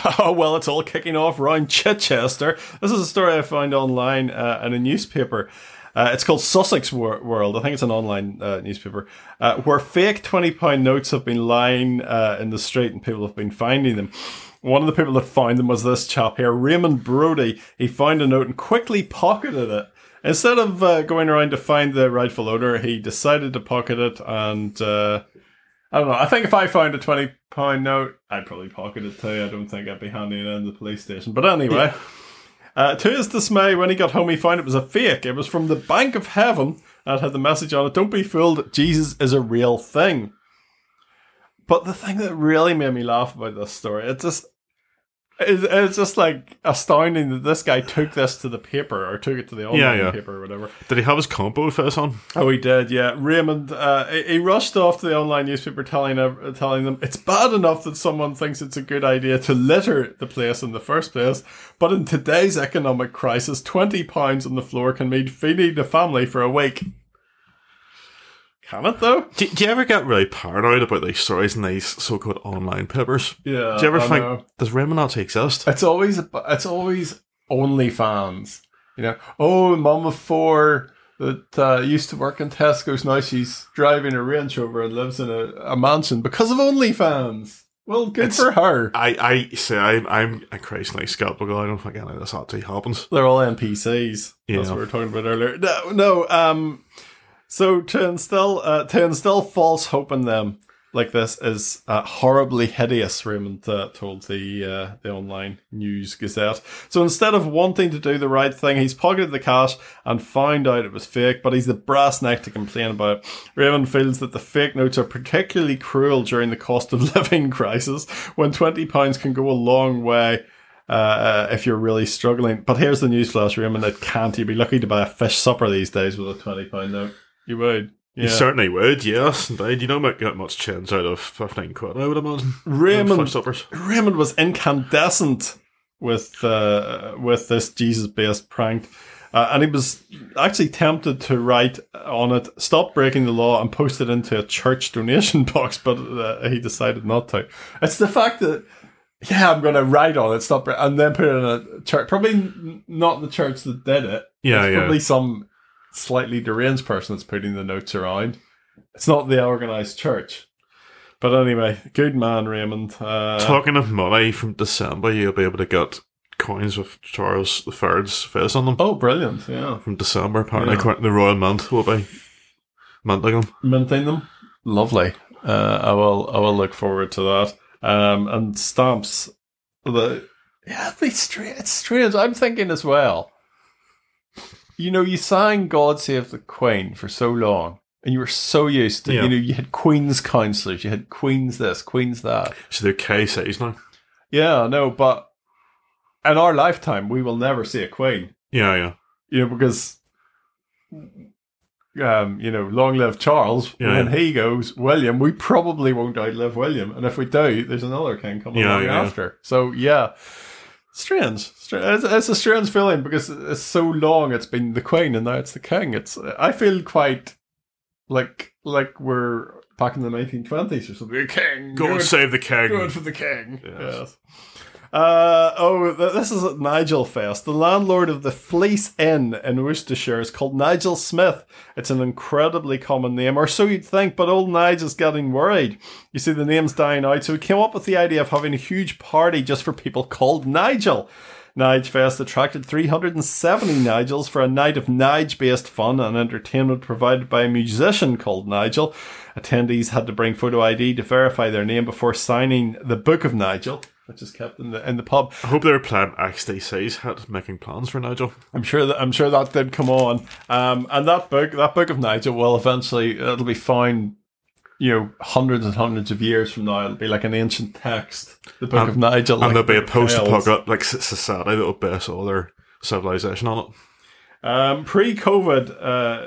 Oh, well, it's all kicking off around Chichester. This is a story I found online uh, in a newspaper. Uh, it's called Sussex Wor- World. I think it's an online uh, newspaper uh, where fake £20 notes have been lying uh, in the street and people have been finding them. One of the people that found them was this chap here, Raymond Brody. He found a note and quickly pocketed it. Instead of uh, going around to find the rightful owner, he decided to pocket it and I don't know. I think if I found a twenty pound note, I'd probably pocket it too. I don't think I'd be handing it in the police station. But anyway, uh, to his dismay, when he got home, he found it was a fake. It was from the Bank of Heaven and had the message on it: "Don't be fooled. Jesus is a real thing." But the thing that really made me laugh about this story, it just it's, it's just like astounding that this guy took this to the paper or took it to the online Yeah, yeah. paper or whatever. Did he have his combo face on? Oh, he did. Yeah, Raymond. Uh, he he rushed off to the online newspaper, telling ev- telling them it's bad enough that someone thinks it's a good idea to litter the place in the first place, but in today's economic crisis, twenty pounds on the floor can mean feeding a family for a week. Can it though? Do, do you ever get really paranoid about these stories in these so-called online papers? Yeah. Do you ever I think know. does actually exist? It's always it's always OnlyFans. You know, oh, mum of four that uh, used to work in Tesco's now she's driving a Range Rover and lives in a, a mansion because of OnlyFans. Well, good It's- for her. I, I say I'm I'm increasingly skeptical. I don't think any of this actually happens. They're all NPCs. That's Yeah. what we were talking about earlier. No, no. Um, so to instill uh, instill false hope in them like this is uh, horribly hideous. Raymond uh, told the uh, the online news gazette. So instead of wanting to do the right thing, he's pocketed the cash and found out it was fake. But he's the brass neck to complain about. Raymond feels that the fake notes are particularly cruel during the cost of living crisis, when twenty pounds can go a long way uh, if you're really struggling. But here's the news flash, Raymond. It can't. You'd be lucky to buy a fish supper these days with a twenty pound note. You would. You certainly would, yes, indeed. You don't make- get much change out of fifteen quid, I would imagine. Raymond- Raymond was incandescent with uh, with this Jesus based prank. Uh, and he was actually tempted to write on it, stop breaking the law and post it into a church donation box, but uh, he decided not to. It's the fact that, yeah, I'm going to write on it, stop, and then put it in a church. Probably not the church that did it. Yeah, it's yeah. probably some slightly deranged person that's putting the notes around. It's not the organized church. But anyway, good man, Raymond. Uh, Talking of money from December, you'll be able to get coins with Charles III's face on them. oh, brilliant! Yeah, From December, apparently, Yeah. the Royal Mint will be minting them. minting them. Lovely. Uh, I will. I will look forward to that. Um, and stamps. The yeah, it'd strange. It's strange. I'm thinking as well. You know, you sang "God Save the Queen" for so long, and you were so used to. Yeah. You know, you had Queen's counselors, you had Queen's this, Queen's that. So they're KCs now. Yeah, no, but in our lifetime, we will never see a Queen. Yeah, yeah. you know, because um, you know, long live Charles. Yeah, when yeah. he goes, William, we probably won't outlive William, and if we do, there's another king coming Yeah, along after. So yeah, strange. It's, it's a strange feeling because it's so long. It's been the queen, and now it's the king. It's I feel quite like like we're back in the 1920s or something. The King, Go and save the king. Good for the king. Yes. Yes. Uh, oh, this is Nigel Fest. The landlord of the Fleece Inn in Worcestershire is called Nigel Smith. It's an incredibly common name, or so you'd think, but old Nigel's getting worried. You see, the name's dying out, so he came up with the idea of having a huge party just for people called Nigel. Nige Fest attracted 370 Nigels for a night of Nige based fun and entertainment provided by a musician called Nigel. Attendees had to bring photo ID to verify their name before signing the Book of Nigel, which is kept in the in the pub. I hope they were playing XTC's head making plans for Nigel. I'm sure that I'm sure that did come on. Um, and that book, that book of Nigel, will eventually it'll be found. You know, hundreds and hundreds of years from now, it'll be like an ancient text. The Book And- of Nigel, and like there'll be a post tales. apocalyptic like, society that will base all their civilization on it. Um, pre-COVID, uh,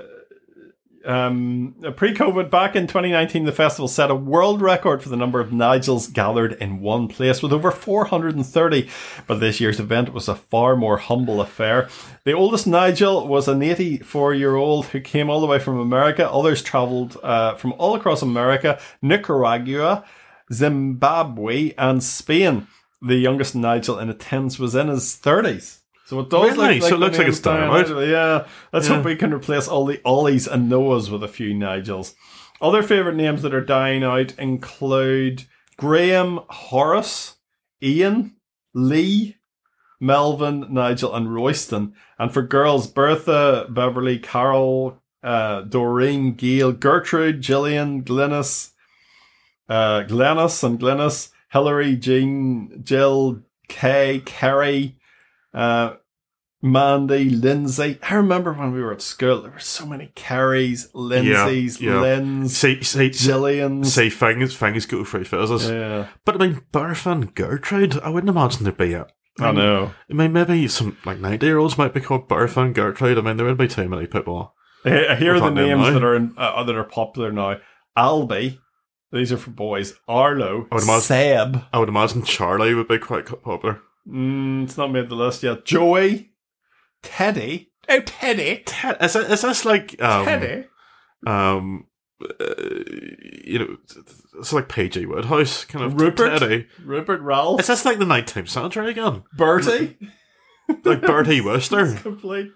um, pre-COVID, back in 2019, the festival set a world record for the number of Nigels gathered in one place, with over 430. But this year's event was a far more humble affair. The oldest Nigel was an 84-year-old who came all the way from America. Others travelled uh, from all across America, Nicaragua, Zimbabwe, and Spain. the youngest Nigel in attendance was in his thirties. So it does Really? look like So it looks like it's name's dying dying out. out. Yeah, let's Yeah. hope we can replace all the Ollies and Noahs with a few Nigels. Other favourite names that are dying out include Graham, Horace, Ian, Lee, Melvin, Nigel, and Royston. And for girls, Bertha, Beverly, Carol, uh, Doreen, Gail, Gertrude, Gillian, Glynis, uh, Glennis and Glennis, Hillary, Jean, Jill, Kay, Kerry, uh, Mandy, Lindsay. I remember when we were at school, there were so many Carries, Lindsays, yeah. Lyns, Say, say, Jillians. say things, things go through phases. yeah, But I mean, Bertha and Gertrude, I wouldn't imagine there'd be a. I know. I mean, maybe some like 90 year olds might be called Bertha and Gertrude. I mean, there wouldn't be too many people. Here here are the names now? that are in, uh, that are popular now. Albie. These are for boys. Arlo. I would imagine- Seb. I would imagine Charlie would be quite popular. Mm, it's not made the list yet. Joey. Teddy. Oh, Teddy. Ted, is, it, is this like. Um, Teddy. um, uh, you know, it's like PG Wodehouse kind of Rupert? Teddy. Rupert Ralph. Is this like the 19th century again? Bertie. Like Bertie Wooster? Complete.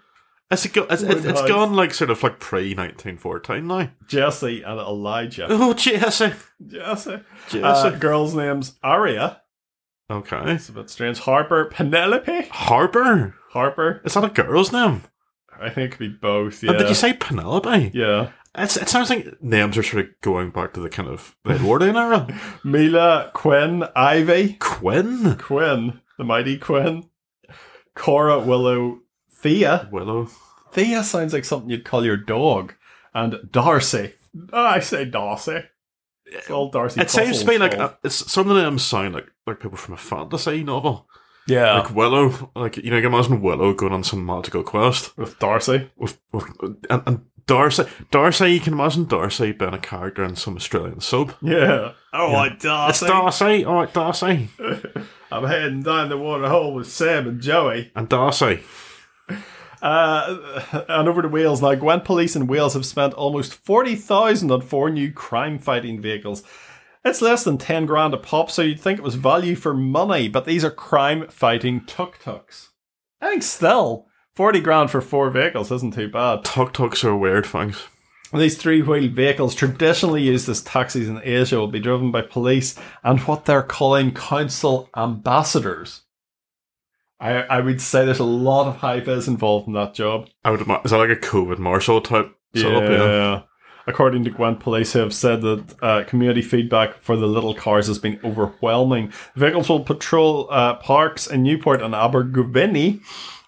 Is it go, it's, it's, it's gone like sort of like pre 1914 now. Jesse and Elijah. Oh, Jesse. Jesse. Jesse. Uh, girls' names Aria. Okay. It's a bit strange. Harper. Penelope. Harper. Harper. Is that a girl's name? I think it could be both. Yeah. And did you say Penelope? Yeah. It's, it sounds like names are sort of going back to the kind of the Edwardian era. Mila, Quinn, Ivy. Quinn. Quinn, the mighty Quinn. Cora, Willow, Thea. Willow. Thea sounds like something you'd call your dog. And Darcy. Oh, I say Darcy. It's all Darcy. It seems to Fussell's be like fault. uh, it's some of them sound like like people from a fantasy novel. yeah, Like Willow, like you know, you can imagine Willow going on some magical quest with Darcy. with, with and, and Darcy. Darcy, you can imagine Darcy being a character in some Australian soap. Yeah. Oh, Yeah. like It's Darcy. Darcy, all right, Darcy, I'm heading down the water hole with Sam and Joey. and Darcy. Uh, and over to Wales now. Gwent Police in Wales have spent almost forty thousand on four new crime-fighting vehicles. It's less than ten grand a pop, so you'd think it was value for money. But these are crime-fighting tuk-tuks. I think still forty grand for four vehicles isn't too bad. Tuk tuks are weird things. These three-wheeled vehicles, traditionally used as taxis in Asia, will be driven by police and what they're calling council ambassadors. I, I would say there's a lot of vis involved in that job. I would is that like a COVID marshal type setup? Yeah. According to Gwent police, have said that uh, community feedback for the little cars has been overwhelming. Vehicles will patrol uh, parks in Newport and Abergavenny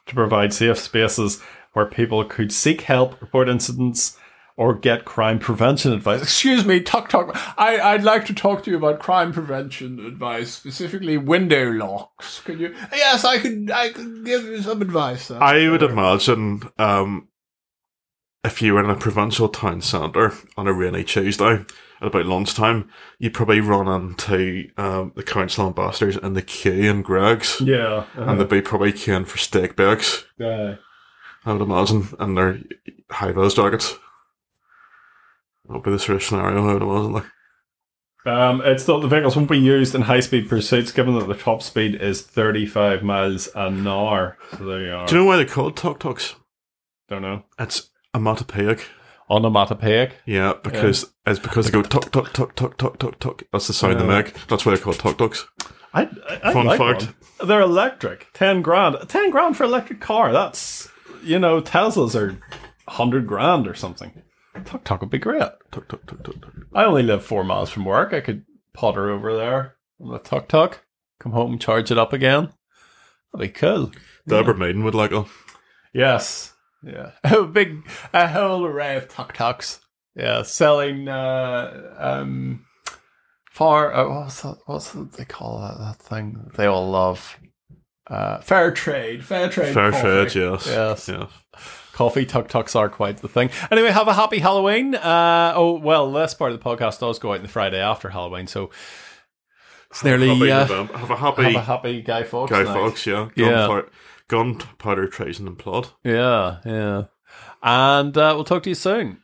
to provide safe spaces where people could seek help, report incidents, or get crime prevention advice. Excuse me, Tuk Tuk. I, I'd like to talk to you about crime prevention advice, specifically window locks. Could you? Yes, I could. I could give you some advice. That's I would imagine um, if you were in a provincial town centre on a rainy Tuesday at about lunchtime, you'd probably run into um, the council ambassadors and the queue and Greggs, Yeah. and they'd be probably queuing for steak bakes, uh, I would imagine, and their high vis jackets. That would be the sort of scenario would imagine. Like. Um, it's thought the vehicles won't be used in high speed pursuits given that the top speed is 35 miles an hour. So there you are. Do you know why they're called tuk tuks? Don't know. It's onomatopoeic. Onomatopoeic. Yeah, because it's because they go tuk tuk tuk tuk tuk tuk tuk. That's the sound they Yeah. make. That's why they're called tuk tuks. I, I, I Fun like fact. one. They're electric. 10 grand. 10 grand for electric car. That's, you know, Teslas are 100 grand or something. Tuk Tuk would be great. Tuk tuk tuk tuk tuk. I only live four miles from work. I could potter over there on the Tuk Tuk, come home, charge it up again. That'd be cool. The Deborah Meaden would like it. Yes. Yeah. A big, a whole array of tuk tuks. Yeah. Selling, uh, um, for, uh, what's that, what's that they call that, that thing they all love? Uh, fair trade. Fair trade. Fair coffee. trade, yes. Yes. Yes. Coffee tuk tuks are quite the thing. Anyway, have a happy Halloween. Uh, oh, well, this part of the podcast does go out the Friday after Halloween, so it's nearly, Happy uh, November. Have a happy, have a happy Guy Fawkes Guy night. Fawkes, yeah. Yeah. Gunfire, gunpowder, treason, and plot. Yeah, yeah. And uh, we'll talk to you soon.